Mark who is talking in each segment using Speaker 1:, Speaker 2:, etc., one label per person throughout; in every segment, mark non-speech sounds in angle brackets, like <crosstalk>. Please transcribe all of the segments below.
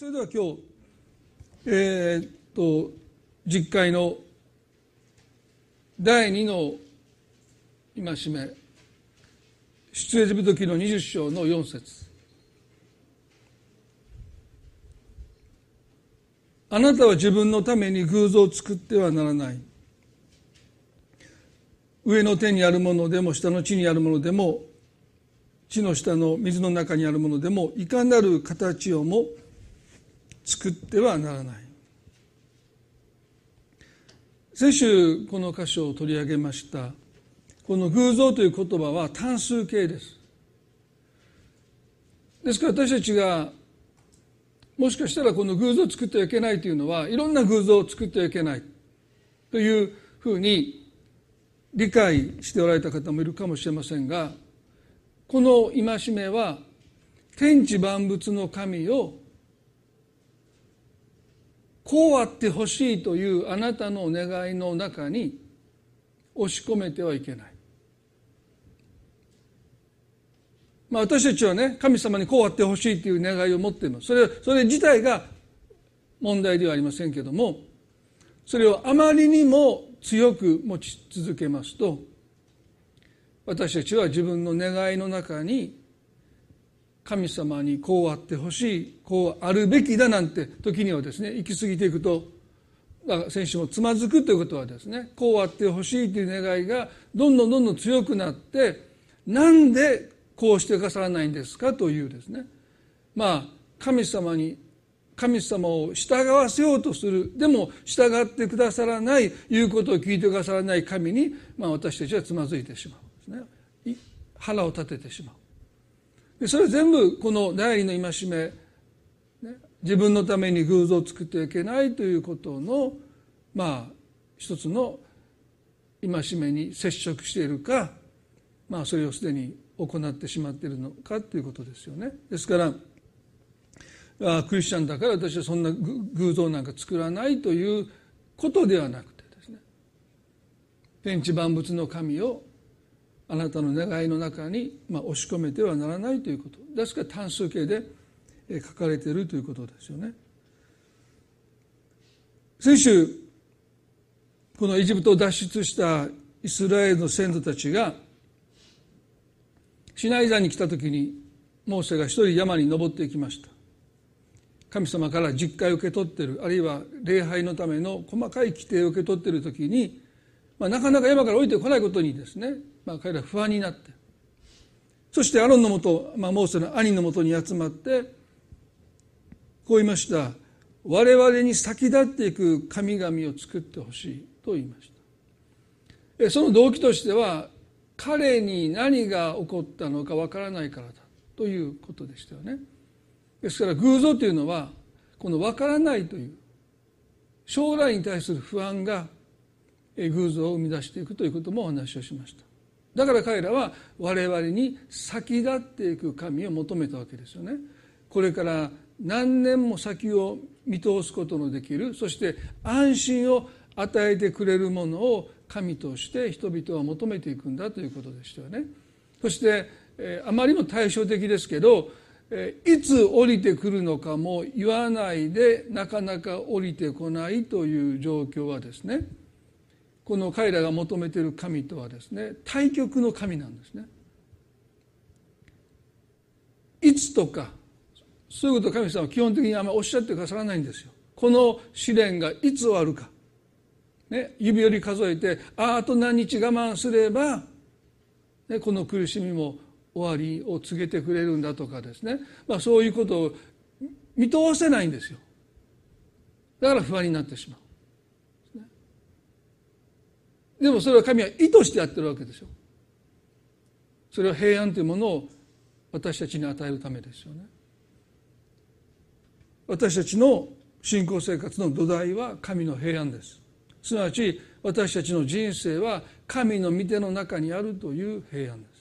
Speaker 1: それでは今日えー、っと実会の第2の戒め出エジプト記の20章の4節。あなたは自分のために偶像を作ってはならない。上の手にあるものでも下の地にあるものでも地の下の水の中にあるものでもいかなる形をも作ってはならない。先週この箇所を取り上げました。この偶像という言葉は単数形です。ですから私たちがもしかしたらこの偶像を作ってはいけないというのはいろんな偶像を作ってはいけない。というふうに理解しておられた方もいるかもしれませんがこの戒めは天地万物の神をこうあってほしいというあなたの願いの中に押し込めてはいけない。まあ私たちはね、神様にこうあってほしいという願いを持っています。それ、それ自体が問題ではありませんけども、それをあまりにも強く持ち続けますと、私たちは自分の願いの中に神様にこうあってほしいこうあるべきだなんて時にはですね行き過ぎていくと選手もつまずくということはですねこうあってほしいという願いがどんどんどんどん強くなってなんでこうしてくださらないんですかというですね。まあ神様に神様を従わせようとする。でも従ってくださらない言うことを聞いてくださらない神に、まあ、私たちはつまずいてしまうですね。腹を立ててしまう。でそれ全部この第二の戒め、ね、自分のために偶像を作ってはいけないということのまあ一つの戒めに接触しているか、まあ、それをすでに行ってしまっているのかということですよね。ですからあクリスチャンだから私はそんな偶像なんか作らないということではなくてですね天地万物の神をあなたの願いの中に、まあ、押し込めてはならないということですから単数形で書かれているということですよね。先週このエジプトを脱出したイスラエルの先祖たちがシナイ山に来た時にモーセが一人山に登っていきました神様から実会を受け取っているあるいは礼拝のための細かい規定を受け取っている時に、まあ、なかなか山から降りてこないことにですねまあ、彼ら不安になって。そしてアロンのもと、まあ、モーセの兄のもとに集まってこう言いました。我々に先立っていく神々を作ってほしいと言いました。その動機としては彼に何が起こったのかわからないからだということでしたよね。ですから偶像というのはこのわからないという将来に対する不安が偶像を生み出していくということもお話をしました。だから彼らは我々に先立っていく神を求めたわけですよね。これから何年も先を見通すことのできるそして安心を与えてくれるものを神として人々は求めていくんだということでしたよね。そして、あまりも対照的ですけど、いつ降りてくるのかも言わないでなかなか降りてこないという状況はですねこの彼らが求めている神とはですね対極の神なんですね。いつとかそういうこと神様は基本的にあんまりおっしゃってくださらないんですよ。この試練がいつ終わるか。ね、指折り数えてああと何日我慢すれば、ね、この苦しみも終わりを告げてくれるんだとかですね、まあ、そういうことを見通せないんですよだから不安になってしまうでもそれは神は意図してやってるわけですよそれは平安というものを私たちに与えるためですよね。私たちの信仰生活の土台は神の平安です。すなわち私たちの人生は神の御手の中にあるという平安です。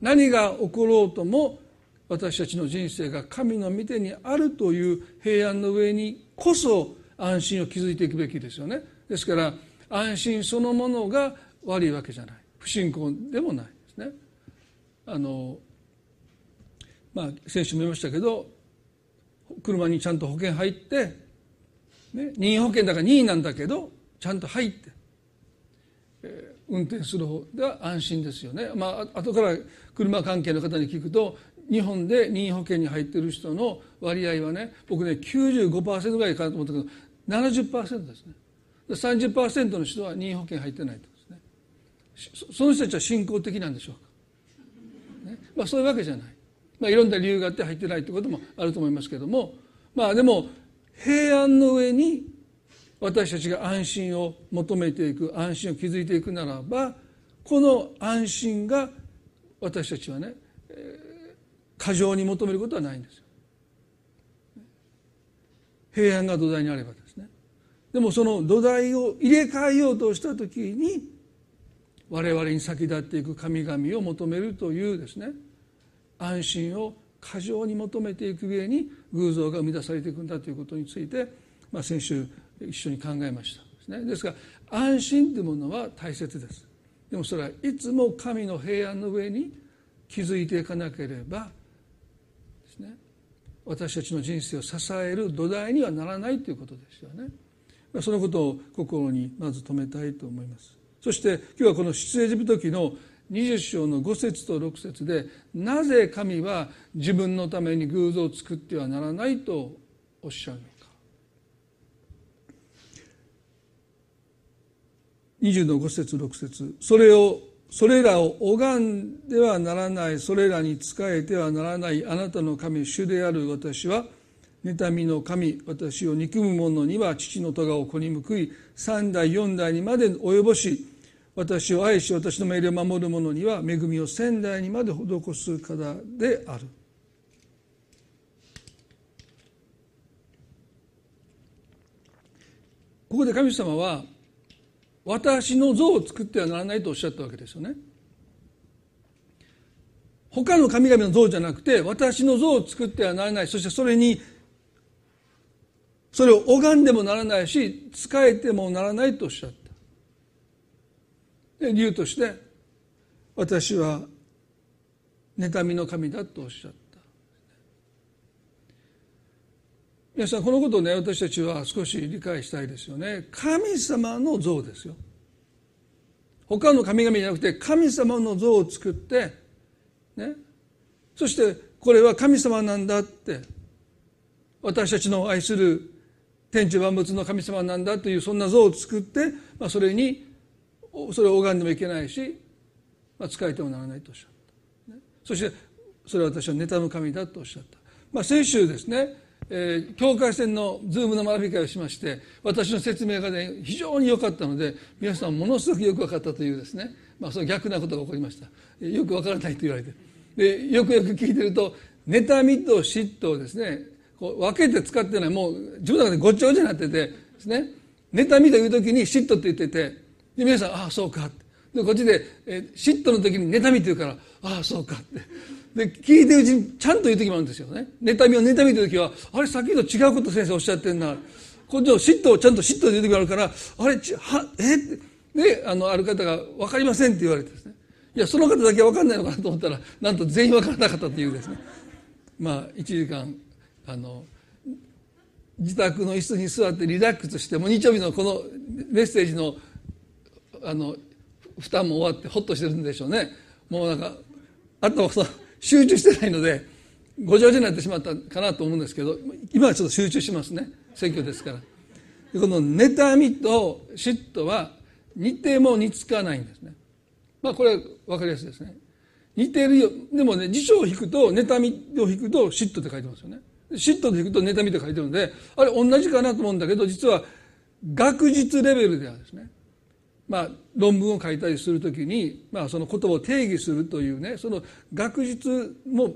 Speaker 1: 何が起ころうとも私たちの人生が神の御手にあるという平安の上にこそ安心を築いていくべきですよね。ですから安心そのものが悪いわけじゃない不信仰でもないですねあのまあ先週も言いましたけど車にちゃんと保険入って、ね、任意保険だから任意なんだけどちゃんと入って、えー、運転する方が安心ですよね。まあ後から車関係の方に聞くと日本で任意保険に入っている人の割合はね僕ね95%ぐらいかなと思ったけど70%ですね。30%の人は任意保険入ってないとですね。その人たちは信仰的なんでしょうか。ねまあ、そういうわけじゃない。まあ、いろんな理由があって入ってないということもあると思いますけどもまあでも平安の上に私たちが安心を求めていく安心を築いていくならばこの安心が私たちはね、えー、過剰に求めることはないんですよ。平安が土台にあればで。もその土台を入れ替えようとした時に我々に先立っていく神々を求めるというですね安心を過剰に求めていく上に偶像が生み出されていくんだということについて、まあ、先週一緒に考えましたですねですから安心というものは大切ですでもそれはいつも神の平安の上に築いていかなければですね私たちの人生を支える土台にはならないということですよねそのことを心にまず留めたいと思います。そして今日はこの出エジプト記の20章の5節と6節でなぜ神は自分のために偶像を作ってはならないとおっしゃるのか。20の5節6節。それをそれらを拝んではならないそれらに仕えてはならないあなたの神主である私は妬みの神私を憎む者には父の咎を子に報い三代四代にまで及ぼし私を愛し私の命令を守る者には恵みを仙台にまで施す方である。ここで神様は私の像を作ってはならないとおっしゃったわけですよね。他の神々の像じゃなくて私の像を作ってはならない。そしてそれにそれを拝んでもならないし仕えてもならないとおっしゃった。で理由として私は妬みの神だとおっしゃった。皆さんこのことをね私たちは少し理解したいですよね。神様の像ですよ。他の神々じゃなくて神様の像を作ってね。そしてこれは神様なんだって私たちの愛する天地万物の神様なんだというそんな像を作って、まあ、それにそれを拝んでもいけないし、まあ、使えてもならないとおっしゃった、ね、そしてそれは私は妬む神だとおっしゃった、まあ、先週ですね、えー、境界線のズームの学び会をしまして私の説明がね非常に良かったので皆さんものすごくよく分かったというですね、まあ、その逆なことが起こりました。よく分からないと言われて。でよくよく聞いてると妬みと嫉妬をですねこう分けて使ってないもう自分の中でごっちゃごちゃになっててですね。妬みという時に嫉妬って言っててで皆さんああそうかでこっちで、え嫉妬の時に妬みって言うからああそうかって。で聞いてるうちにちゃんと言う時もあるんですよね。妬みを妬みという時はあれさっきと違うこと先生おっしゃってんな。こっちの嫉妬をちゃんと嫉妬で言う時もあるからあれちはえって。であのある方が分かりませんって言われてですね。いやその方だけ分かんないのかなと思ったらなんと全員分からなかったというですね。まあ1時間あの自宅の椅子に座ってリラックスしてもう日曜日のこのメッセージのあの負担も終わってホッとしてるんでしょうね。もうなんかあとは集中してないのでごちゃごちゃになってしまったかなと思うんですけど今はちょっと集中しますね。選挙ですから。この妬みと嫉妬は似ても似つかないんですね。まあこれは分かりやすいですね。似てるよでもね辞書を引くと妬みを引くと嫉妬って書いてますよね。嫉妬で引くと妬みって書いてるのであれ同じかなと思うんだけど実は学術レベルではですねまあ、論文を書いたりするときに、まあ、その言葉を定義するというねその学術も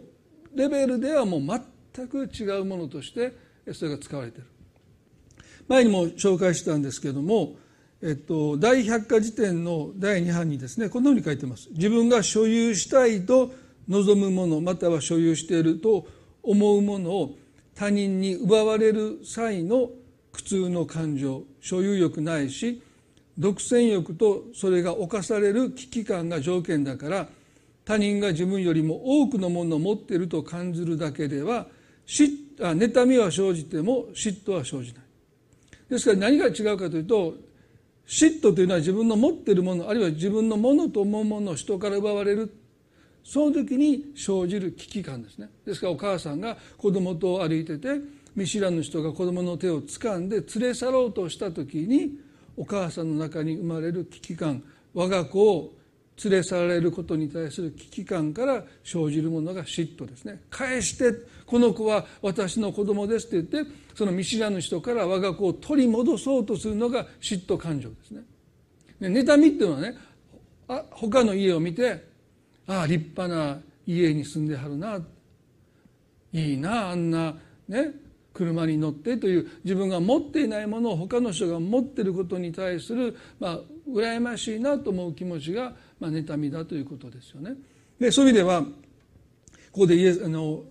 Speaker 1: レベルではもう全く違うものとしてそれが使われている。前にも紹介したんですけども、えっと、第百科事典の第2版にですねこんなふうに書いてます。自分が所有したいと望むものまたは所有していると思うものを他人に奪われる際の苦痛の感情所有欲ないし独占欲とそれが侵される危機感が条件だから他人が自分よりも多くのものを持っていると感じるだけでは妬みは生じても嫉妬は生じない。ですから何が違うかというと嫉妬というのは自分の持っているものあるいは自分のものと思うものを人から奪われるその時に生じる危機感ですね。ですからお母さんが子供と歩いてて見知らぬ人が子供の手を掴んで連れ去ろうとした時にお母さんの中に生まれる危機感我が子を連れ去られることに対する危機感から生じるものが嫉妬ですね。返してこの子は私の子供ですって言ってその見知らぬ人から我が子を取り戻そうとするのが嫉妬感情ですね。妬みっていうのはねあ他の家を見てああ立派な家に住んではるないいなあんなね車に乗ってという自分が持っていないものを他の人が持っていることに対するまあ羨ましいなと思う気持ちがまあ、妬みだということですよね。でそういう意味ではここでイエあの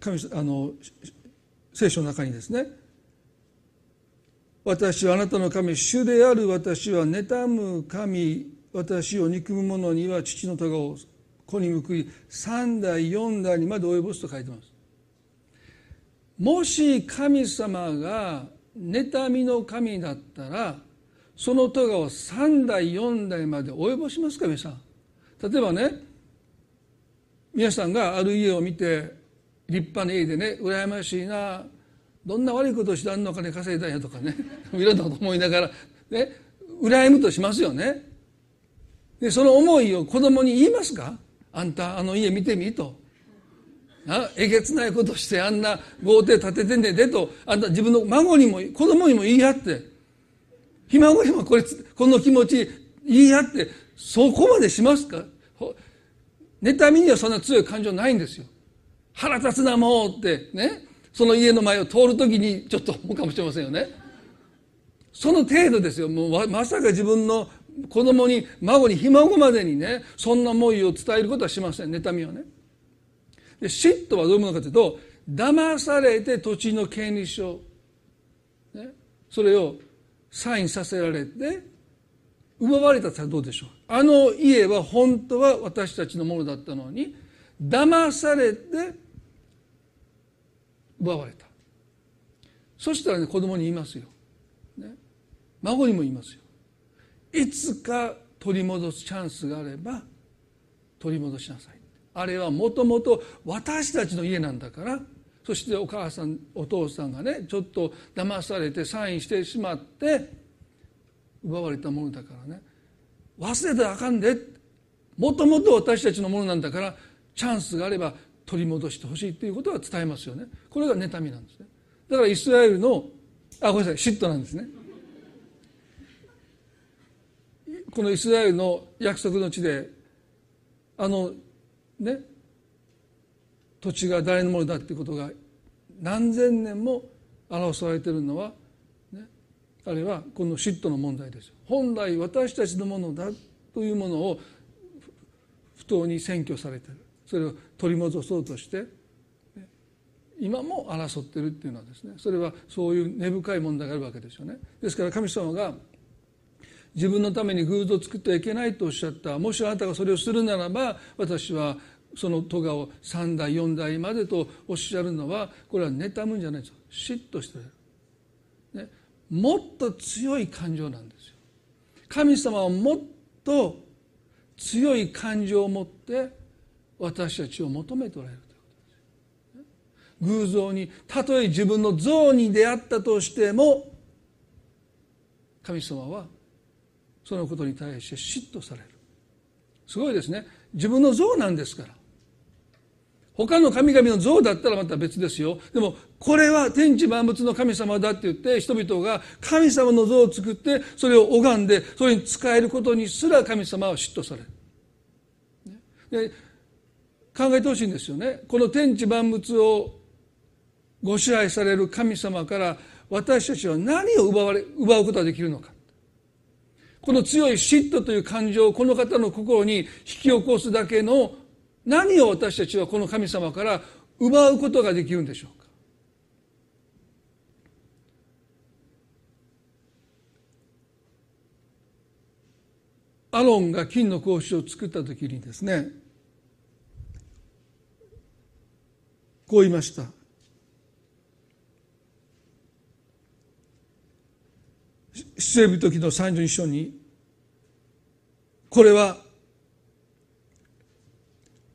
Speaker 1: 神あの聖書の中にですね私はあなたの神主である私は妬む神私を憎む者には父の咎を子に報い三代四代にまで及ぼすと書いてます。もし神様が妬みの神だったらその咎を3代4代まで及ぼしますか皆さん。例えばね皆さんがある家を見て立派な家でね羨ましいなどんな悪いことをしてあんの金稼いだんやとかね <laughs> いろんなこと思いながらね羨むとしますよね。でその思いを子供に言いますか？あんたあの家見てみと。あえげつないことしてあんな豪邸建ててんねんでと。あんた自分の孫にも子供にも言い張って。ひ孫にもこれこの気持ち言い合って。そこまでしますか？妬みにはそんな強い感情ないんですよ。腹立つなもうってね。その家の前を通るときにちょっと思うかもしれませんよね。その程度ですよ。もうまさか自分の子供に孫にひ孫までにねそんな思いを伝えることはしません。妬みはね。で嫉妬はどういうものかというと騙されて土地の権利書、ね、それをサインさせられて奪われたらどうでしょう。あの家は本当は私たちのものだったのに騙されて奪われた。そしたらね子供に言いますよ、ね、孫にも言いますよ。いつか取り戻すチャンスがあれば取り戻しなさい。あれはもともと私たちの家なんだから。そしてお母さんお父さんがねちょっと騙されてサインしてしまって奪われたものだからね。忘れたらあかんで。もともと私たちのものなんだからチャンスがあれば取り戻してほしいということは伝えますよね。これが妬みなんですね。だからイスラエルのあごめんなさい嫉妬なんですね。このイスラエルの約束の地であのね土地が誰のものだっていうことが何千年も表されているのは、ね、あれはこの嫉妬の問題です本来私たちのものだというものを不当に占拠されてる。それを取り戻そうとして今も争っているっていうのはですねそれはそういう根深い問題があるわけですよね。ですから神様が自分のために偶像を作ってはいけないとおっしゃった。もしあなたがそれをするならば私はその咎を3代4代までとおっしゃるのはこれは妬むんじゃないですよ。嫉妬してる、ね、もっと強い感情なんですよ。神様はもっと強い感情を持って私たちを求めておられるということです、偶像にたとえ自分の像に出会ったとしても神様はそのことに対して嫉妬される。すごいですね。自分の像なんですから。他の神々の像だったらまた別ですよ。でもこれは天地万物の神様だって言って人々が神様の像を作ってそれを拝んでそれに仕えることにすら神様は嫉妬される。で考えてほしいんですよね。この天地万物をご支配される神様から私たちは何を奪われ奪うことができるのか。この強い嫉妬という感情をこの方の心に引き起こすだけの何を私たちはこの神様から奪うことができるんでしょうか？アロンが金の格子を作った時にですねこう言いました。出エビ時の31章にこれは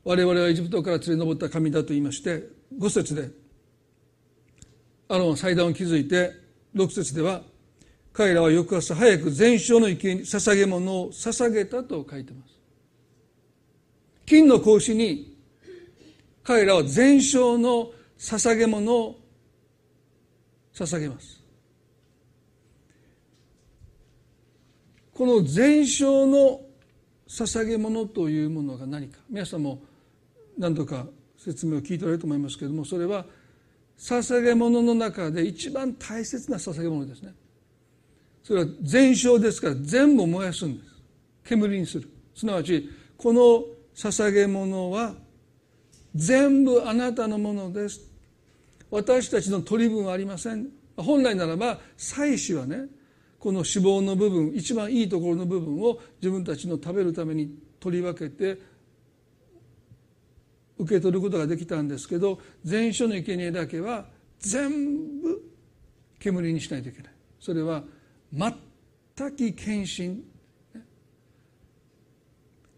Speaker 1: 我々はエジプトから連れ上った神だと言いまして5節でアロンは祭壇を築いて6節では彼らは翌朝早く全焼の池に捧げ物を捧げたと書いてます。金の格子に彼らは全焼の捧げ物を捧げます。この全焼の捧げ物というものが何か。皆さんも何度か説明を聞いておられると思いますけれどもそれは捧げ物の中で一番大切な捧げ物ですね。それは全焼ですから全部燃やすんです。煙にする。すなわちこの捧げ物は全部あなたのものです。私たちの取り分はありません。本来ならば祭司はねこの脂肪の部分一番いいところの部分を自分たちの食べるために取り分けて受け取ることができたんですけど全書の生贄だけは全部煙にしないといけない。それは全き献身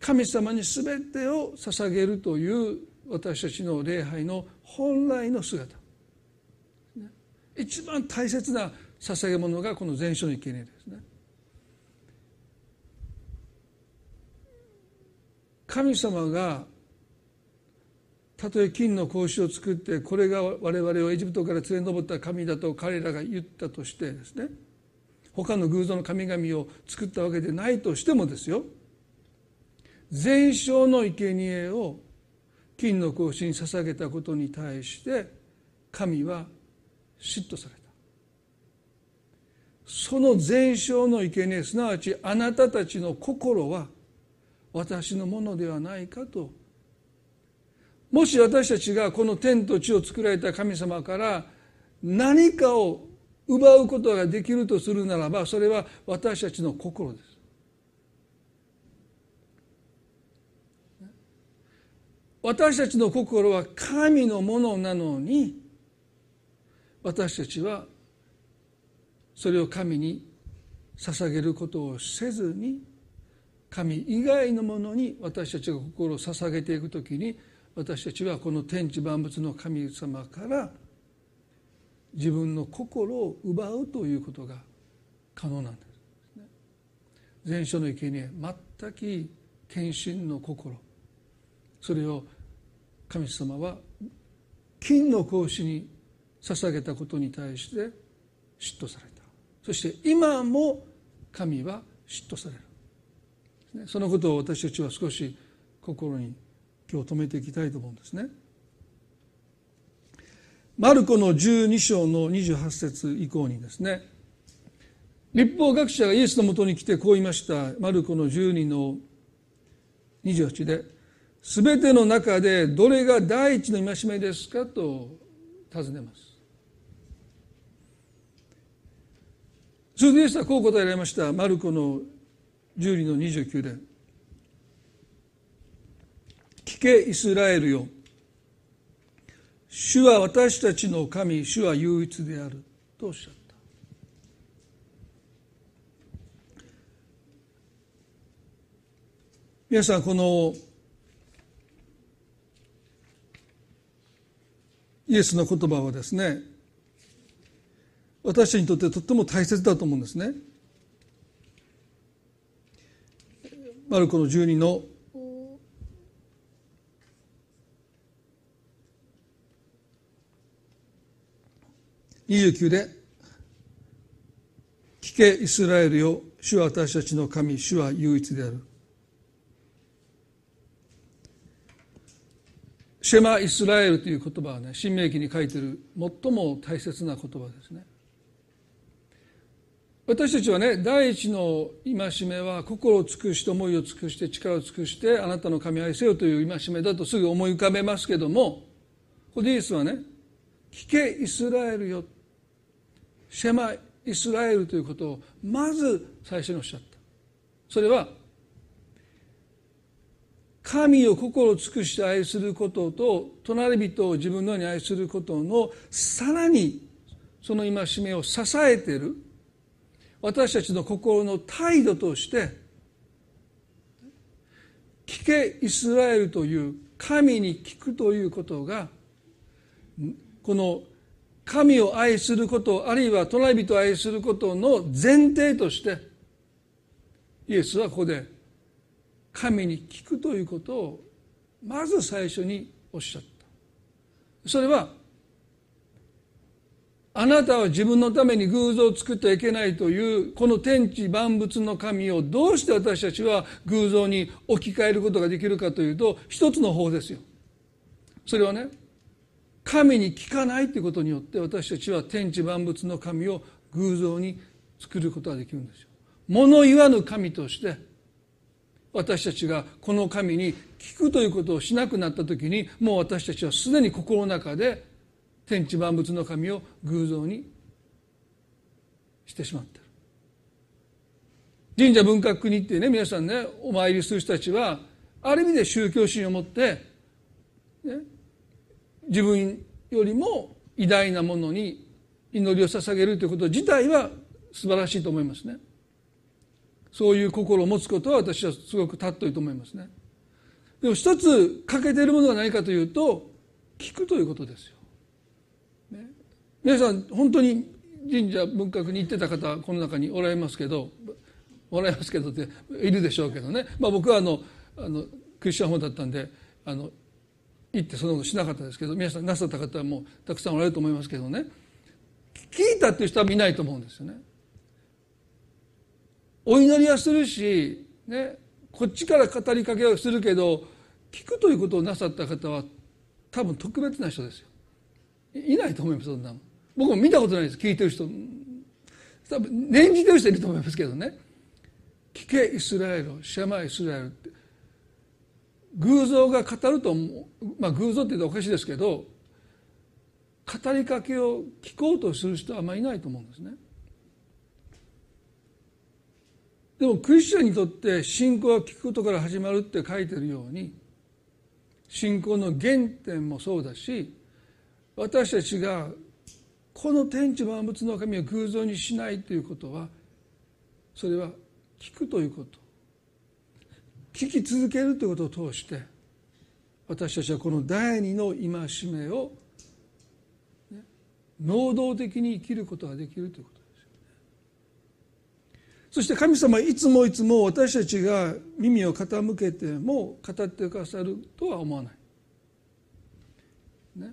Speaker 1: 神様に全てを捧げるという私たちの礼拝の本来の姿。一番大切な捧げ物がこの全書の生贄ですね。神様がたとえ金の格子を作ってこれが我々をエジプトから連れ上った神だと彼らが言ったとしてですね他の偶像の神々を作ったわけでないとしてもですよ全焼の生贄を金の格子に捧げたことに対して神は嫉妬された。その全焼の生贄すなわちあなたたちの心は私のものではないかと。もし私たちがこの天と地を作られた神様から何かを奪うことができるとするならばそれは私たちの心です。私たちの心は神のものなのに私たちはそれを神に捧げることをせずに神以外のものに私たちが心を捧げていくときに私たちはこの天地万物の神様から自分の心を奪うということが可能なんです。前書の生贄全く献身の心それを神様は金の格子に捧げたことに対して嫉妬されたそして今も神は嫉妬される。そのことを私たちは少し心に今日止めていきたいと思うんですね。マルコの12章の28節以降にですね立法学者がイエスのもとに来てこう言いました。マルコの12の28で「すべての中でどれが第一の戒めですか?」と尋ねます。それでイエスはこう答えられましたマルコの12の29で「聞けイスラエルよ。主は私たちの神主は唯一である」とおっしゃった。皆さんこのイエスの言葉はですね私たちにとってとっても大切だと思うんですね。マルコの12の。29で「聞けイスラエルよ。主は私たちの神主は唯一である」シェマ・イスラエルという言葉はね新明記に書いてる最も大切な言葉ですね。私たちはね第一の戒めは心を尽くして思いを尽くして力を尽くしてあなたの神愛せよという戒めだとすぐ思い浮かべますけどもここでイエスはね聞けイスラエルよシェマイスラエルということをまず最初におっしゃった。それは神を心を尽くして愛することと隣人を自分のように愛することのさらにその戒めを支えている私たちの心の態度として聞けイスラエルという神に聞くということがこの神を愛することあるいは隣人を愛することの前提としてイエスはここで神に聞くということをまず最初におっしゃった。それはあなたは自分のために偶像を作ってはいけないというこの天地万物の神をどうして私たちは偶像に置き換えることができるかというと一つの方ですよ。それはね神に聞かないということによって私たちは天地万物の神を偶像に作ることができるんですよ。物言わぬ神として私たちがこの神に聞くということをしなくなった時にもう私たちはすでに心の中で天地万物の神を偶像にしてしまってる神社文化国っていうね皆さんねお参りする人たちはある意味で宗教心を持って、ね、自分よりも偉大なものに祈りを捧げるということ自体は素晴らしいと思いますね。そういう心を持つことは私はすごく尊いと思いますね。でも一つ欠けているものが何かというと聞くということですよ。皆さん本当に神社文学に行ってた方この中におられますけどおられますけどっているでしょうけどね、まあ、僕はあのあのクリスチャン法だったんであの行ってそのことしなかったですけど皆さんなさった方もたくさんおられると思いますけどね聞いたっていう人は見ないと思うんですよね。お祈りはするし、ね、こっちから語りかけはするけど聞くということをなさった方は多分特別な人ですよ。いないと思いますそんなの僕も見たことないです聞いてる人。多分念じてる人いると思いますけどね。聞けイスラエルシャマイスラエルって。偶像が語ると思う。まあ偶像って言うとおかしいですけど語りかけを聞こうとする人はあんまりいないと思うんですね。でもクリスチャンにとって信仰は聞くことから始まるって書いてるように信仰の原点もそうだし私たちがこの天地万物の神を偶像にしないということはそれは聞くということ聞き続けるということを通して私たちはこの第二の戒めを、ね、能動的に生きることができるということですよね。そして神様はいつもいつも私たちが耳を傾けても語ってくださるとは思わない。ね、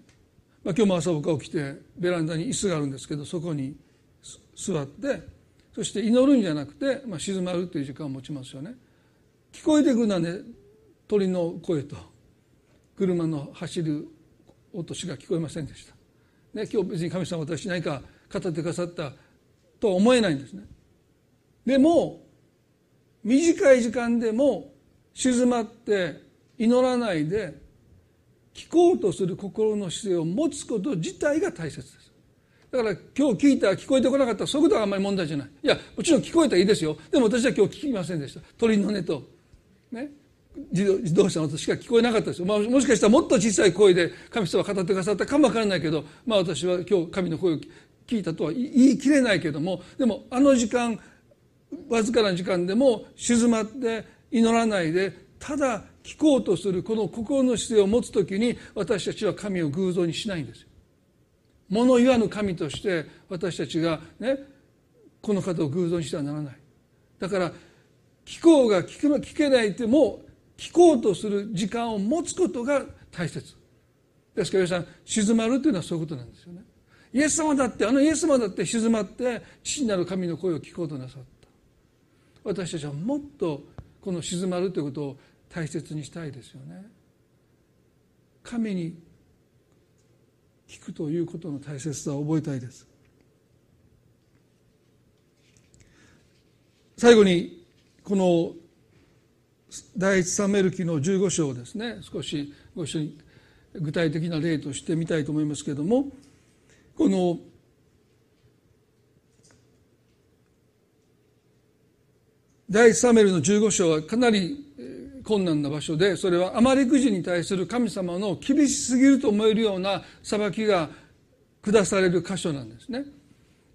Speaker 1: まあ、今日も朝僕は起きてベランダに椅子があるんですけどそこに座ってそして祈るんじゃなくて、まあ、静まるという時間を持ちますよね。聞こえてくるのはね鳥の声と車の走る音しか聞こえませんでした、ね、今日別に神様私何か語ってくださったとは思えないんですねでも短い時間でも静まって祈らないで聞こうとする心の姿勢を持つこと自体が大切です。だから今日聞いた聞こえてこなかったそういうことはあんまり問題じゃない。いやもちろん聞こえたらいいですよ。でも私は今日聞きませんでした。鳥の音とね、自動車の音しか聞こえなかったですよ、まあ、もしかしたらもっと小さい声で神様語ってくださったかもわからないけど、まあ、私は今日神の声を聞いたとは言い切れないけども。でもあの時間わずかな時間でも静まって祈らないでただ聞こうとするこの心の姿勢を持つ時に私たちは神を偶像にしないんですよ。物言わぬ神として私たちがねこの方を偶像にしてはならない。だから聞こうが聞く聞けないっても聞こうとする時間を持つことが大切ですから皆さん静まるというのはそういうことなんですよねイエス様だってあのイエス様だって静まって父なる神の声を聞こうとなさった私たちはもっとこの静まるということを大切にしたいですよね。神に聞くということの大切さを覚えたいです。最後にこの第一サメル記の15章ですね。少しご一緒に具体的な例としてみたいと思いますけれどもこの第一サメルの15章はかなり困難な場所でそれはアマリク人に対する神様の厳しすぎると思えるような裁きが下される箇所なんですね。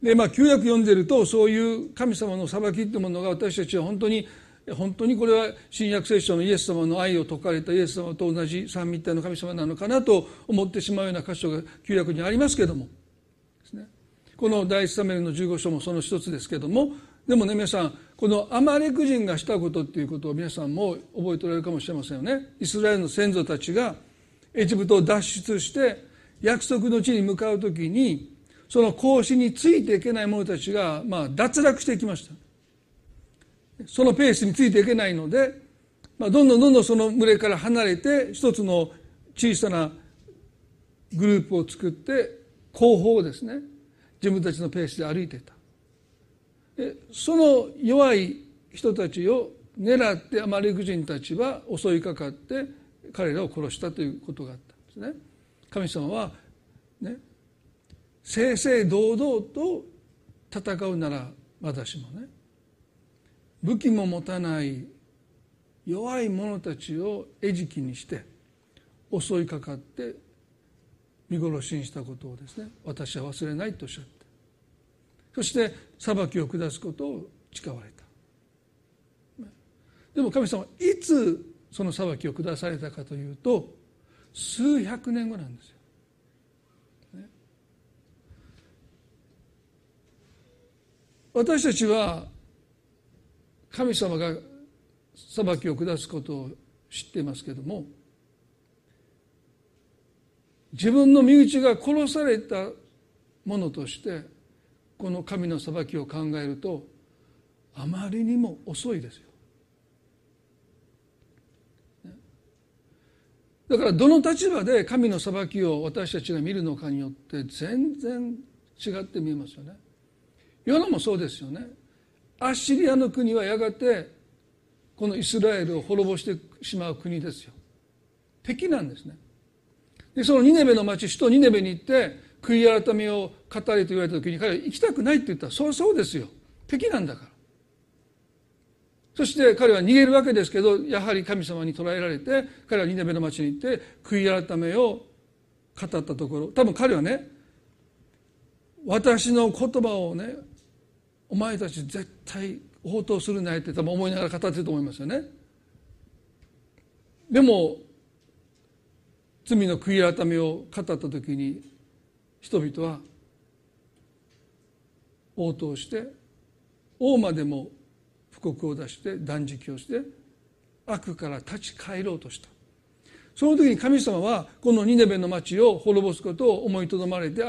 Speaker 1: でまあ旧約読んでるとそういう神様の裁きってものが私たちは本当に本当にこれは新約聖書のイエス様の愛を説かれたイエス様と同じ三位一体の神様なのかなと思ってしまうような箇所が旧約にありますけどもこの第一サメルの15章もその一つですけどもでもね皆さんこのアマレク人がしたことっていうことを皆さんも覚えておられるかもしれませんよね。イスラエルの先祖たちがエジプトを脱出して約束の地に向かう時にその格子についていけない者たちが、まあ、脱落していきました。そのペースについていけないので、まあ、どんどんどんどんその群れから離れて一つの小さなグループを作って後方をですね自分たちのペースで歩いていた。その弱い人たちを狙ってアマリク人たちは襲いかかって彼らを殺したということがあったんですね。神様はね正々堂々と戦うなら私もね武器も持たない弱い者たちを餌食にして襲いかかって見殺しにしたことをですね私は忘れないとおっしゃってそして裁きを下すことを誓われたでも神様いつその裁きを下されたかというと数百年後なんですよ。私たちは神様が裁きを下すことを知っていますけれども自分の身内が殺されたものとしてこの神の裁きを考えるとあまりにも遅いですよ。だからどの立場で神の裁きを私たちが見るのかによって全然違って見えますよね。ヨナもそうですよね。アッシリアの国はやがてこのイスラエルを滅ぼしてしまう国ですよ敵なんですねでそのニネベの町首都ニネベに行って悔い改めを語れと言われた時に彼は行きたくないって言った。らそうそうですよ。敵なんだから。そして彼は逃げるわけですけどやはり神様に捕らえられて彼はニネベの町に行って悔い改めを語ったところ。多分彼はね私の言葉をねお前たち絶対応答するなよって多分思いながら語ってると思いますよね。でも罪の悔い改めを語った時に人々は応答して王までも布告を出して断食をして悪から立ち返ろうとしたその時に神様はこのニネベの町を滅ぼすことを思いとどまれて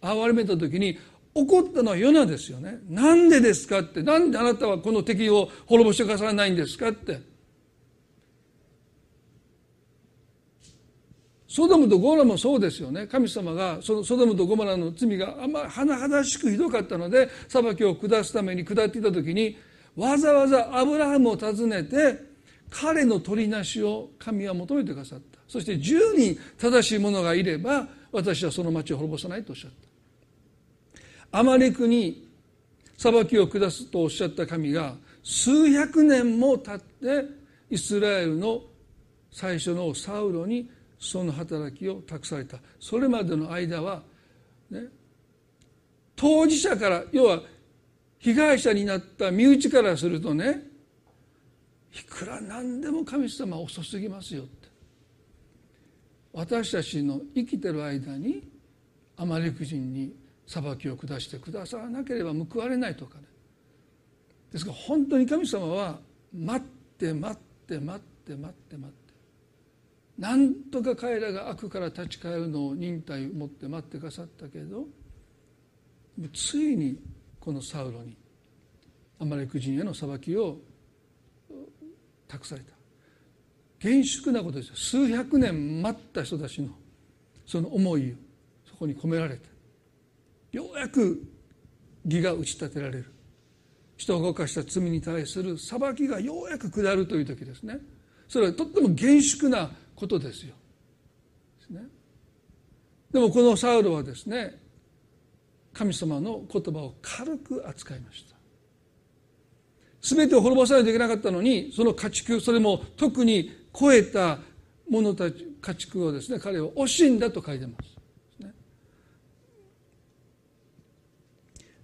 Speaker 1: 憐れめた時に怒ったのはヨナですよね。なんでですかって。なんであなたはこの敵を滅ぼしてくださらないんですかって。ソドムとゴモラもそうですよね。神様がそのソドムとゴモラの罪があんま甚だしくひどかったので裁きを下すために下っていた時にわざわざアブラハムを訪ねて彼の取りなしを神は求めてくださった。そして10人正しい者がいれば私はその町を滅ぼさないとおっしゃった。アマレクに裁きを下すとおっしゃった神が数百年も経ってイスラエルの最初のサウロにその働きを託された。それまでの間は、ね、当事者から要は被害者になった身内からするとねいくらなんでも神様遅すぎますよって。私たちの生きてる間にアマレク人に裁きを下してくださらなければ報われないとかね。ですから本当に神様は待って待って待って待って待ってなんとか彼らが悪から立ち返るのを忍耐を持って待ってくださったけどついにこのサウロにアマレク人への裁きを託された。厳粛なことですよ。数百年待った人たちのその思いをそこに込められてようやく義が打ち立てられる。人を動かした罪に対する裁きがようやく下るという時ですね。それはとっても厳粛なことですよ。でもこのサウロはですね神様の言葉を軽く扱いました。全てを滅ぼさないといけなかったのにその家畜それも特に超えた者たち家畜をですね彼を惜しんだと書いてます。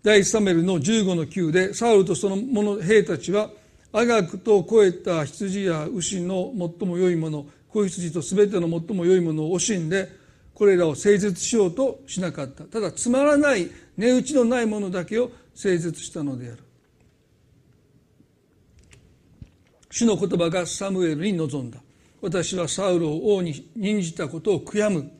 Speaker 1: 第一サメルの15の9でサウルとその者兵たちはアガクと肥えた羊や牛の最も良いもの子羊と全ての最も良いものを惜しんでこれらを誠実しようとしなかった。ただつまらない値打ちのないものだけを誠実したのである。主の言葉がサムエルに臨んだ。私はサウルを王に任じたことを悔やむ。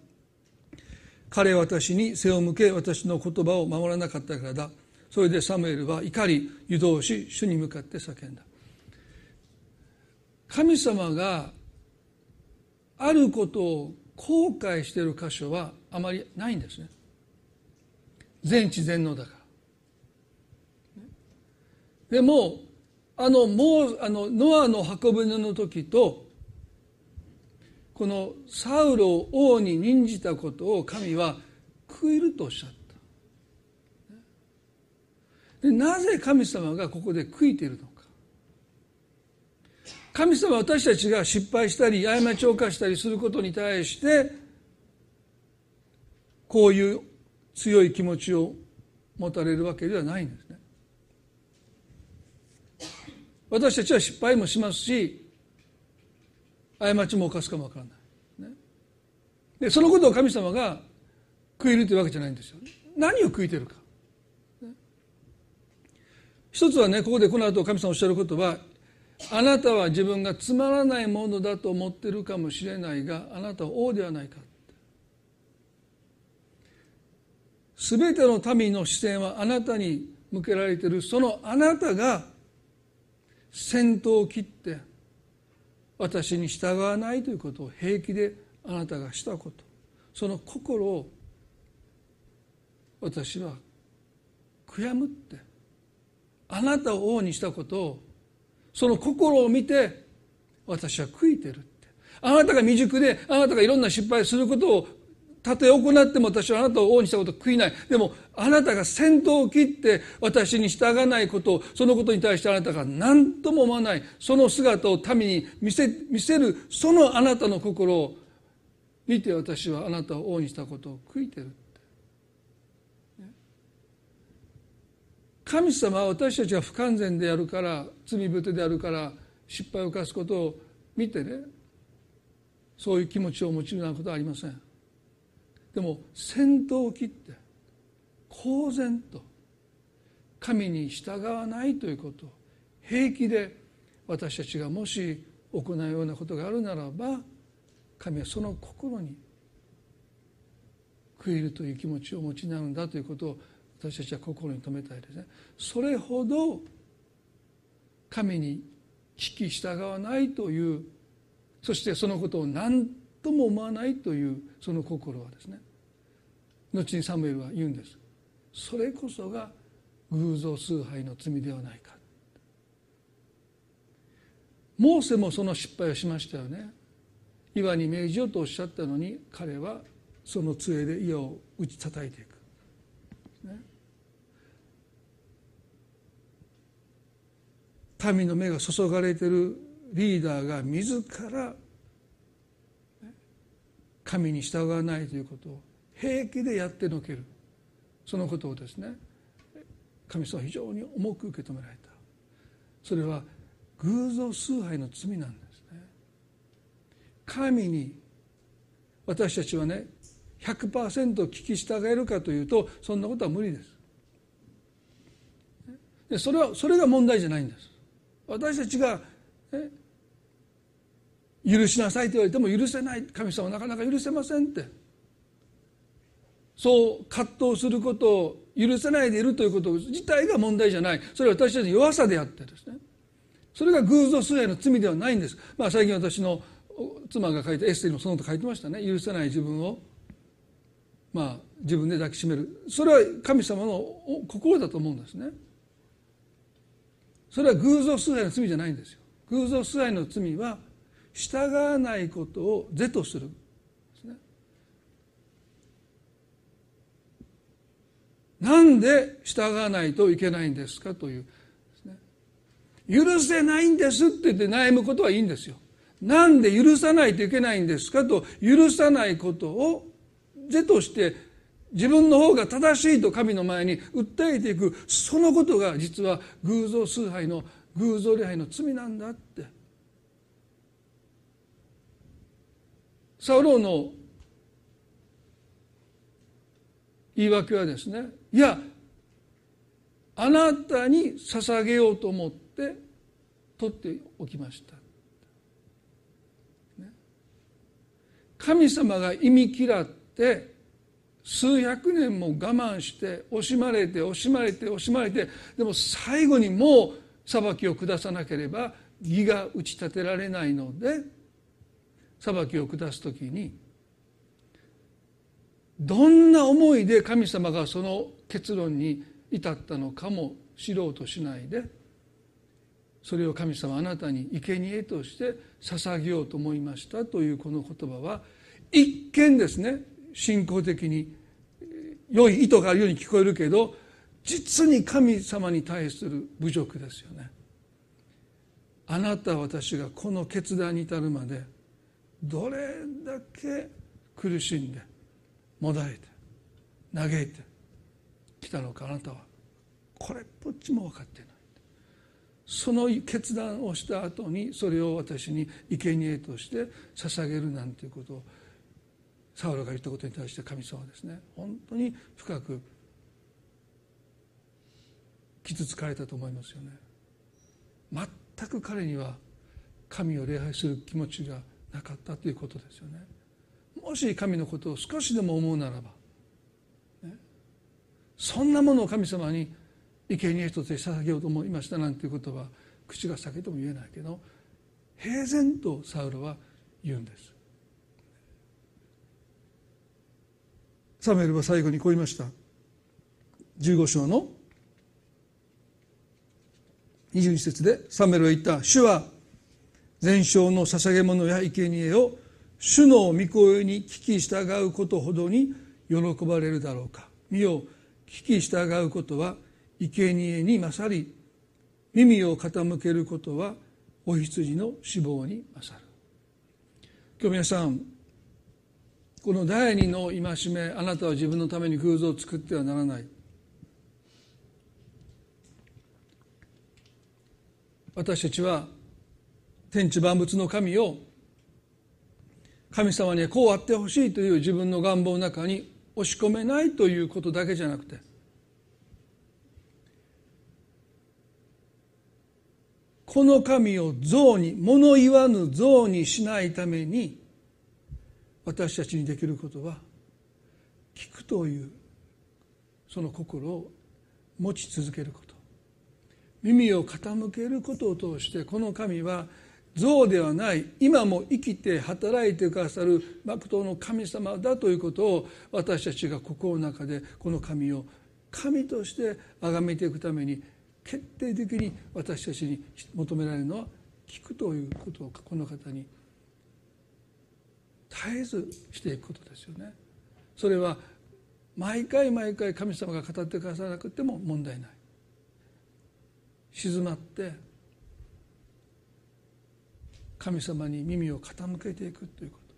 Speaker 1: 彼は私に背を向け私の言葉を守らなかったからだ。それでサムエルは怒り湯通し主に向かって叫んだ。神様があることを後悔している箇所はあまりないんですね。全知全能だから。でもあのもうあのノアの箱舟の時とこのサウロを王に任じたことを神は悔いるとおっしゃった。でなぜ神様がここで悔いているの？神様は私たちが失敗したり過ちを犯したりすることに対してこういう強い気持ちを持たれるわけではないんですね。私たちは失敗もしますし過ちも犯すかもわからない、ね、でそのことを神様が悔いるというわけじゃないんですよ。何を悔いてるか、ね、一つはねここでこの後神様おっしゃることはあなたは自分がつまらないものだと思ってるかもしれないがあなたは王ではないか。全ての民の視線はあなたに向けられている。そのあなたが先頭を切って私に従わないということを平気であなたがしたこと。その心を私は悔やむって。あなたを王にしたことをその心を見て私は悔いてるって。あなたが未熟であなたがいろんな失敗することをたとえ行っても私はあなたを王にしたことを悔いない。でもあなたが先頭を切って私に従わないことそのことに対してあなたが何とも思わない。その姿を民に見せ見せるそのあなたの心を見て私はあなたを王にしたことを悔いてる神様は私たちが不完全であるから罪深であるから失敗を犯すことを見てねそういう気持ちを持ちになことはありません。でも先頭を切って公然と神に従わないということ平気で私たちがもし行うようなことがあるならば神はその心に悔いるという気持ちを持ちになるんだということを私たちは心に留めたいですね。それほど神に聞き従わないというそしてそのことを何とも思わないというその心はですね後にサムエルは言うんです。それこそが偶像崇拝の罪ではないか。モーセもその失敗をしましたよね。岩に命じようとおっしゃったのに彼はその杖で岩を打ち叩いていく。民の目が注がれているリーダーが自ら神に従わないということを平気でやってのける。そのことをですね神様は非常に重く受け止められた。それは偶像崇拝の罪なんですね。神に私たちはね100%聞き従えるかというとそんなことは無理です。でそれはそれが問題じゃないんです。私たちが、許しなさいと言われても許せない神様はなかなか許せませんって。そう葛藤することを許せないでいるということ自体が問題じゃない。それは私たちの弱さであってですね。それが偶像崇拝の罪ではないんです、まあ、最近私の妻が書いたエッセイにもそのこと書いてましたね。許せない自分をまあ自分で抱きしめる。それは神様の心だと思うんですね。それは偶像崇拝の罪じゃないんですよ。偶像崇拝の罪は従わないことを是とするですね。なんで従わないといけないんですかという許せないんですって言って悩むことはいいんですよ。なんで許さないといけないんですかと許さないことを是として自分の方が正しいと神の前に訴えていくそのことが実は偶像崇拝の偶像礼拝の罪なんだってサウロの言い訳はですねいやあなたに捧げようと思って取っておきました。神様が忌み嫌って数百年も我慢して惜しまれて惜しまれて惜しまれてでも最後にもう裁きを下さなければ義が打ち立てられないので裁きを下す時にどんな思いで神様がその結論に至ったのかも知ろうとしないでそれを神様あなたに生贄として捧げようと思いましたというこの言葉は一見ですね信仰的に良い意図があるように聞こえるけど実に神様に対する侮辱ですよね。あなた私がこの決断に至るまでどれだけ苦しんでもだえて嘆いてきたのかあなたはこれっぽっちも分かってないその決断をした後にそれを私に生贄として捧げるなんていうことをサウロが言ったことに対して神様はですね本当に深く傷つかれたと思いますよね。全く彼には神を礼拝する気持ちがなかったということですよね。もし神のことを少しでも思うならば、ね、そんなものを神様に生贄として捧げようと思いましたなんていうことは口が裂けても言えないけど平然とサウロは言うんです。サムエルは最後にこう言いました。15章の22節でサムエルは言った「主は全焼の捧げ物や生贄を主の御声に聞き従うことほどに喜ばれるだろうか」「見よ聞き従うことは生贄に勝り耳を傾けることはお羊の死亡に勝る」今日皆さんこの第二の戒めあなたは自分のために偶像を作ってはならない。私たちは天地万物の神を神様にはこうあってほしいという自分の願望の中に押し込めないということだけじゃなくてこの神を像に物言わぬ像にしないために私たちにできることは聞くというその心を持ち続けること。耳を傾けることを通してこの神は像ではない今も生きて働いてくださる幕刀の神様だということを私たちが心の中でこの神を神として崇めていくために決定的に私たちに求められるのは聞くということをこの方に絶えずしていくことですよね。それは毎回毎回神様が語ってくださらなくても問題ない。静まって神様に耳を傾けていくということ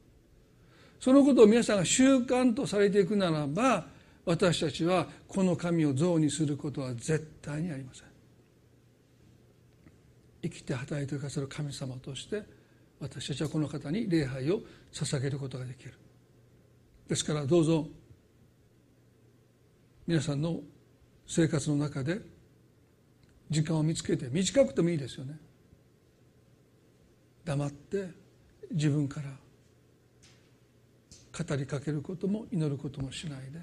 Speaker 1: そのことを皆さんが習慣とされていくならば私たちはこの神を像にすることは絶対にありません生きて働いてくださる神様として私たちはこの方に礼拝を捧げることができる。ですからどうぞ皆さんの生活の中で時間を見つけて短くてもいいですよね。黙って自分から語りかけることも祈ることもしないで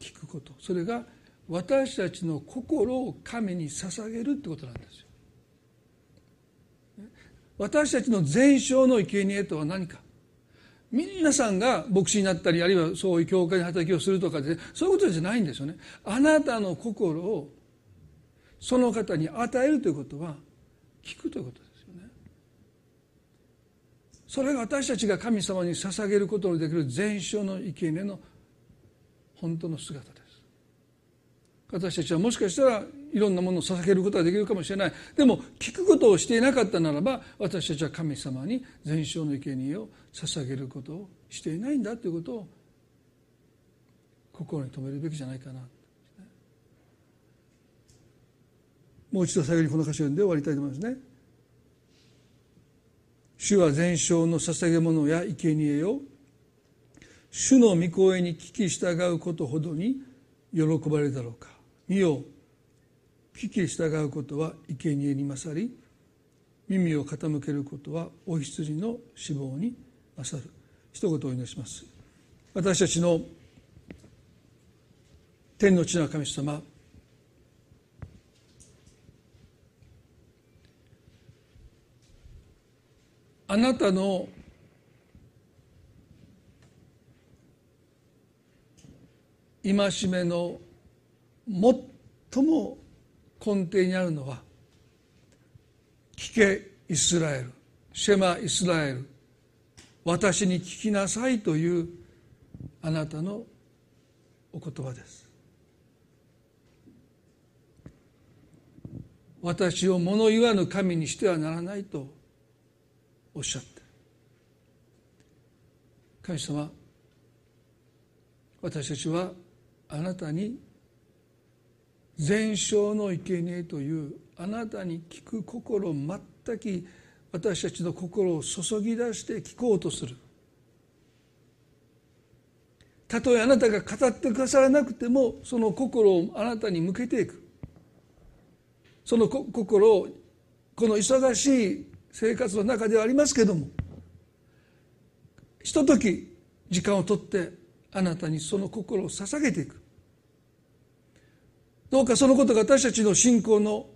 Speaker 1: 聞くこと。それが私たちの心を神に捧げるってことなんですよ。私たちの全焼の生贄とは何か？皆さんが牧師になったりあるいはそういう教会に働きをするとかで、そういうことじゃないんですよね。あなたの心をその方に与えるということは聞くということですよね。それが私たちが神様に捧げることのできる全焼の生贄の本当の姿です。私たちはもしかしたらいろんなものを捧げることができるかもしれないでも聞くことをしていなかったならば私たちは神様に全焼の生贄を捧げることをしていないんだということを心に留めるべきじゃないかなもう一度最後にこの歌詞を読んで終わりたいと思いますね。主は全焼の捧げ物や生贄を主の御声に聞き従うことほどに喜ばれるだろうか。見よ。聞き従うことは生贄に勝り耳を傾けることはお羊の死亡に勝る。一言お祈りします。私たちの天の地の神様あなたの戒めの最も根底にあるのは聞けイスラエルシェマイスラエル私に聞きなさいというあなたのお言葉です。私を物言わぬ神にしてはならないとおっしゃって。神様私たちはあなたに全焼の生贄というあなたに聞く心全く私たちの心を注ぎ出して聞こうとする。たとえあなたが語ってくださらなくてもその心をあなたに向けていく。その心をこの忙しい生活の中ではありますけどもひととき時間をとってあなたにその心を捧げていく。どうかそのことが私たちの信仰の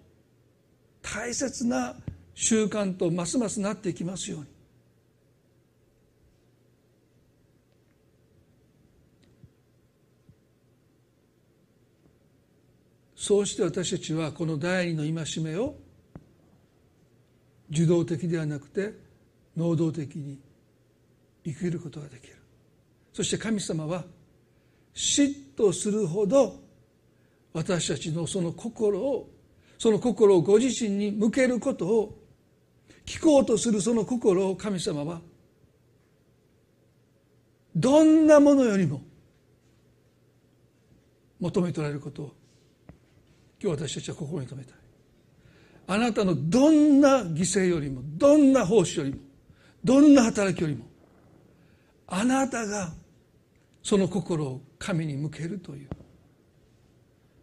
Speaker 1: 大切な習慣とますますなっていきますように。そうして私たちはこの第二の戒めを受動的ではなくて能動的に生きることができる。そして神様は嫉妬するほど私たちのその心をその心をご自身に向けることを聞こうとするその心を神様はどんなものよりも求めておられることを今日私たちは心に留めたい。あなたのどんな犠牲よりもどんな奉仕よりもどんな働きよりもあなたがその心を神に向けるという。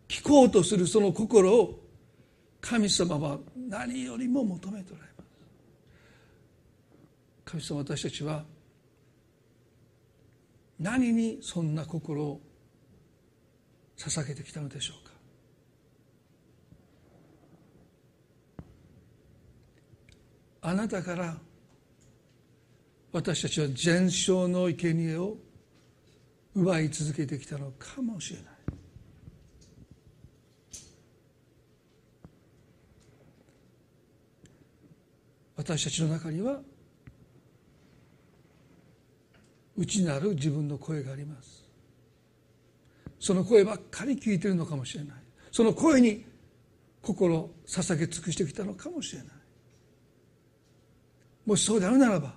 Speaker 1: 聞こうとするその心を神様は何よりも求めておられます。神様私たちは何にそんな心を捧げてきたのでしょうか。あなたから私たちは全焼の生贄を奪い続けてきたのかもしれない。私たちの中には内なる自分の声があります。その声ばっかり聞いてるのかもしれない。その声に心捧げ尽くしてきたのかもしれない。もしそうであるならば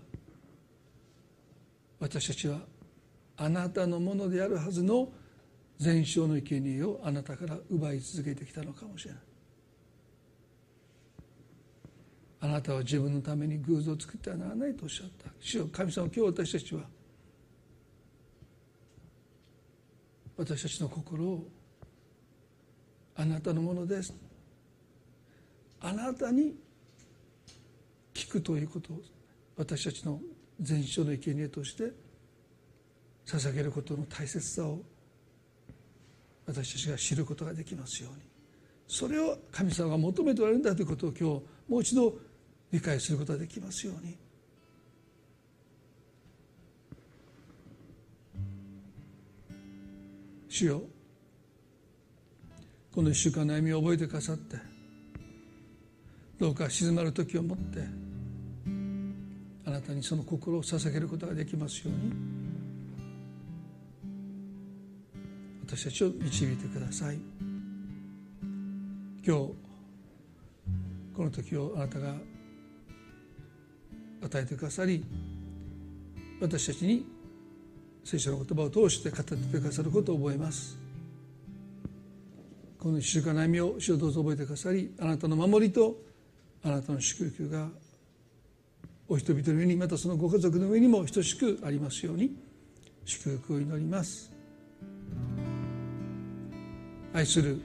Speaker 1: 私たちはあなたのものであるはずの全焼の生贄をあなたから奪い続けてきたのかもしれない。あなたは自分のために偶像を作ってはならないとおっしゃった。主よ神様今日私たちは私たちの心をあなたのものです。あなたに聞くということを私たちの全書の生贄として捧げることの大切さを私たちが知ることができますように。それを神様が求めておられるんだということを今日もう一度理解することができますように。主よこの一週間の歩みを覚えてくださってどうか静まる時をもってあなたにその心を捧げることができますように私たちを導いてください。今日この時をあなたが与えてくださり私たちに聖書の言葉を通して語ってくださることを覚えます。この一週間の歩みを主をどうぞ覚えてくださりあなたの守りとあなたの祝福がお人々の上にまたそのご家族の上にも等しくありますように祝福を祈ります。愛する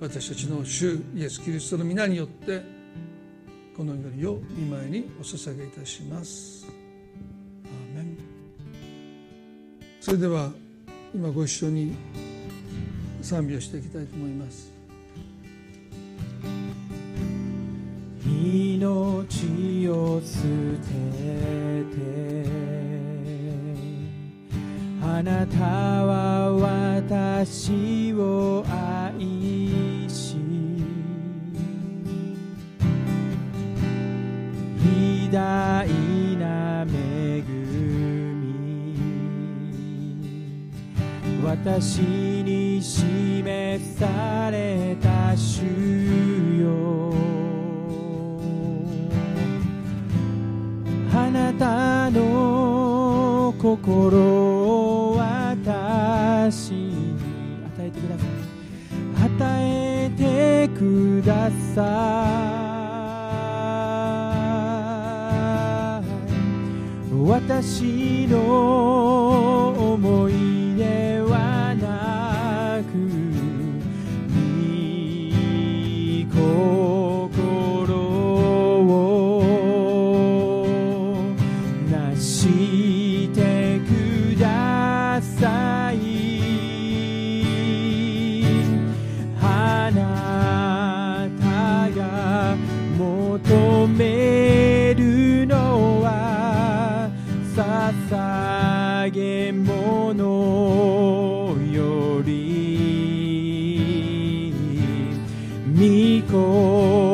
Speaker 1: 私たちの主イエス・キリストの皆によってこの祈りを見舞いにお捧げいたします。アーメン。それでは今ご一緒に賛美をしていきたいと思います。
Speaker 2: 命を捨ててあなたは私を愛大な恵み。私に示された主よ。あなたの心を私に与えてください与えてください。私の思い御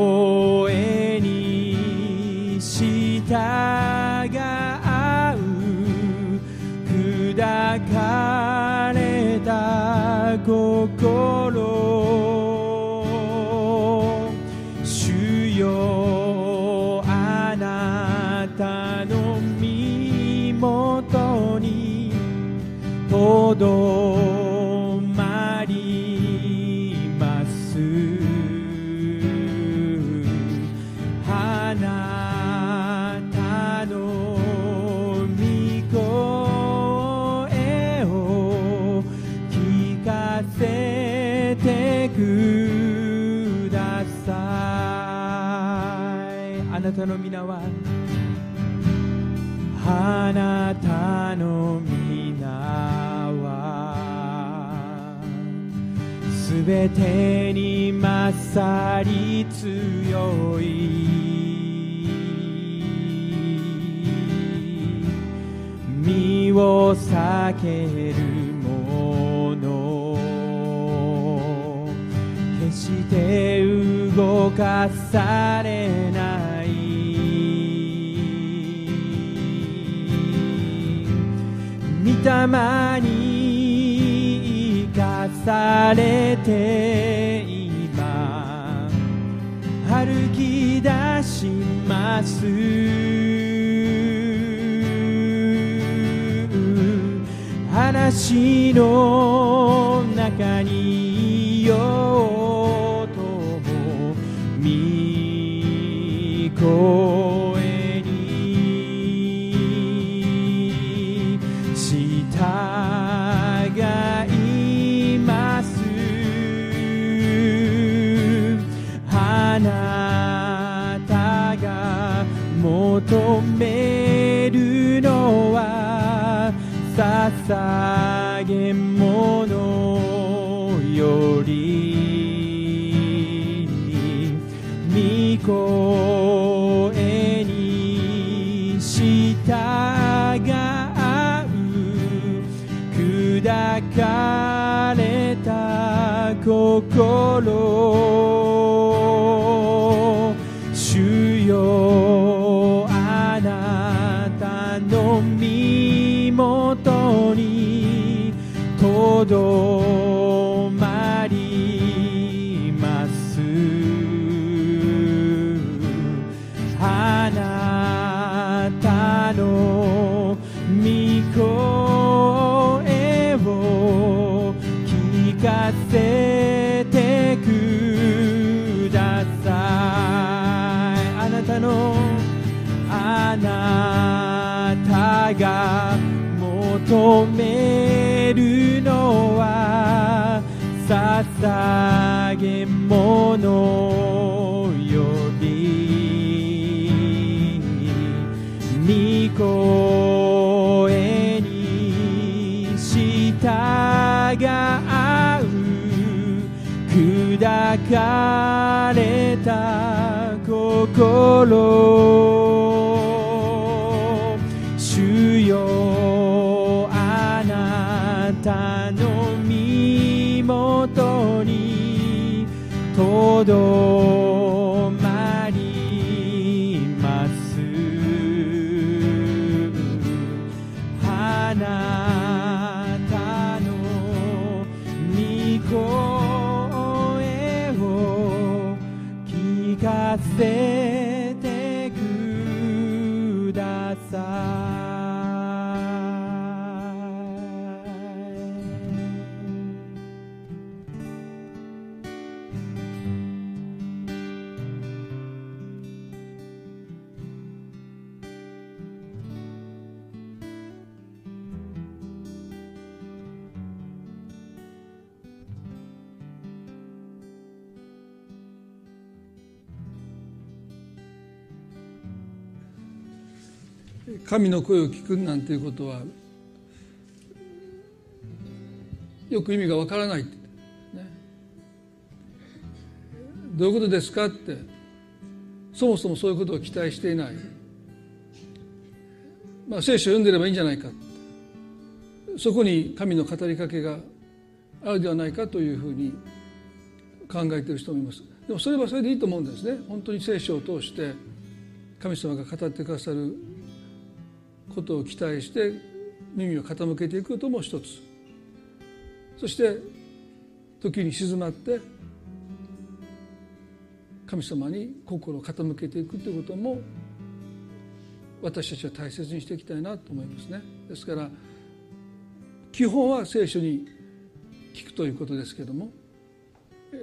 Speaker 2: の皆はあなたの皆はすべてに勝り強い。身を避けるもの。決して動かされない。霊に生かされて今歩き出します。話の中に捧げ物より御声に従う砕かれた心止まります。あなたの御声を聞かせてください。あなたのあなたが求めるのは捧げ物より御声に従う砕かれた心。ど
Speaker 1: 神の声を聞くなんていうことはよく意味がわからないって、ね、どういうことですかって。そもそもそういうことを期待していない、まあ、聖書を読んでればいいんじゃないかそこに神の語りかけがあるではないかというふうに考えている人もいます。でもそれはそれでいいと思うんですね。本当に聖書を通して神様が語ってくださることを期待して耳を傾けていくことも一つ。そして時に静まって神様に心を傾けていくということも私たちは大切にしていきたいなと思いますね。ですから基本は聖書に聞くということですけども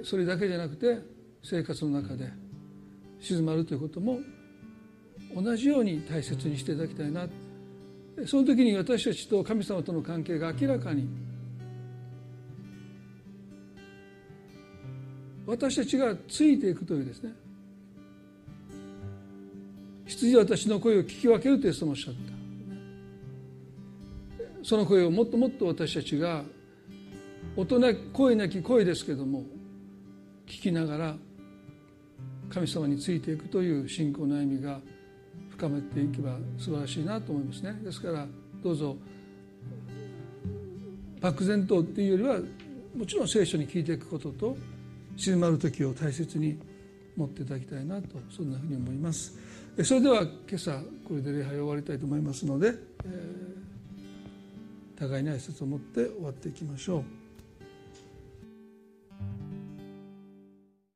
Speaker 1: それだけじゃなくて生活の中で静まるということも同じように大切にしていただきたいなその時に私たちと神様との関係が明らかに。私たちがついていくというですね。羊は私の声を聞き分けるとイエス様おっしゃったその声をもっともっと私たちが音な声なき声ですけども聞きながら神様についていくという信仰の歩みが深めていけば素晴らしいなと思いますね。ですからどうぞ漠然とっていうよりはもちろん聖書に聞いていくことと静まる時を大切に持っていただきたいなとそんなふうに思います。それでは今朝これで礼拝を終わりたいと思いますので、えー互いに挨拶を持って終わっていきましょう。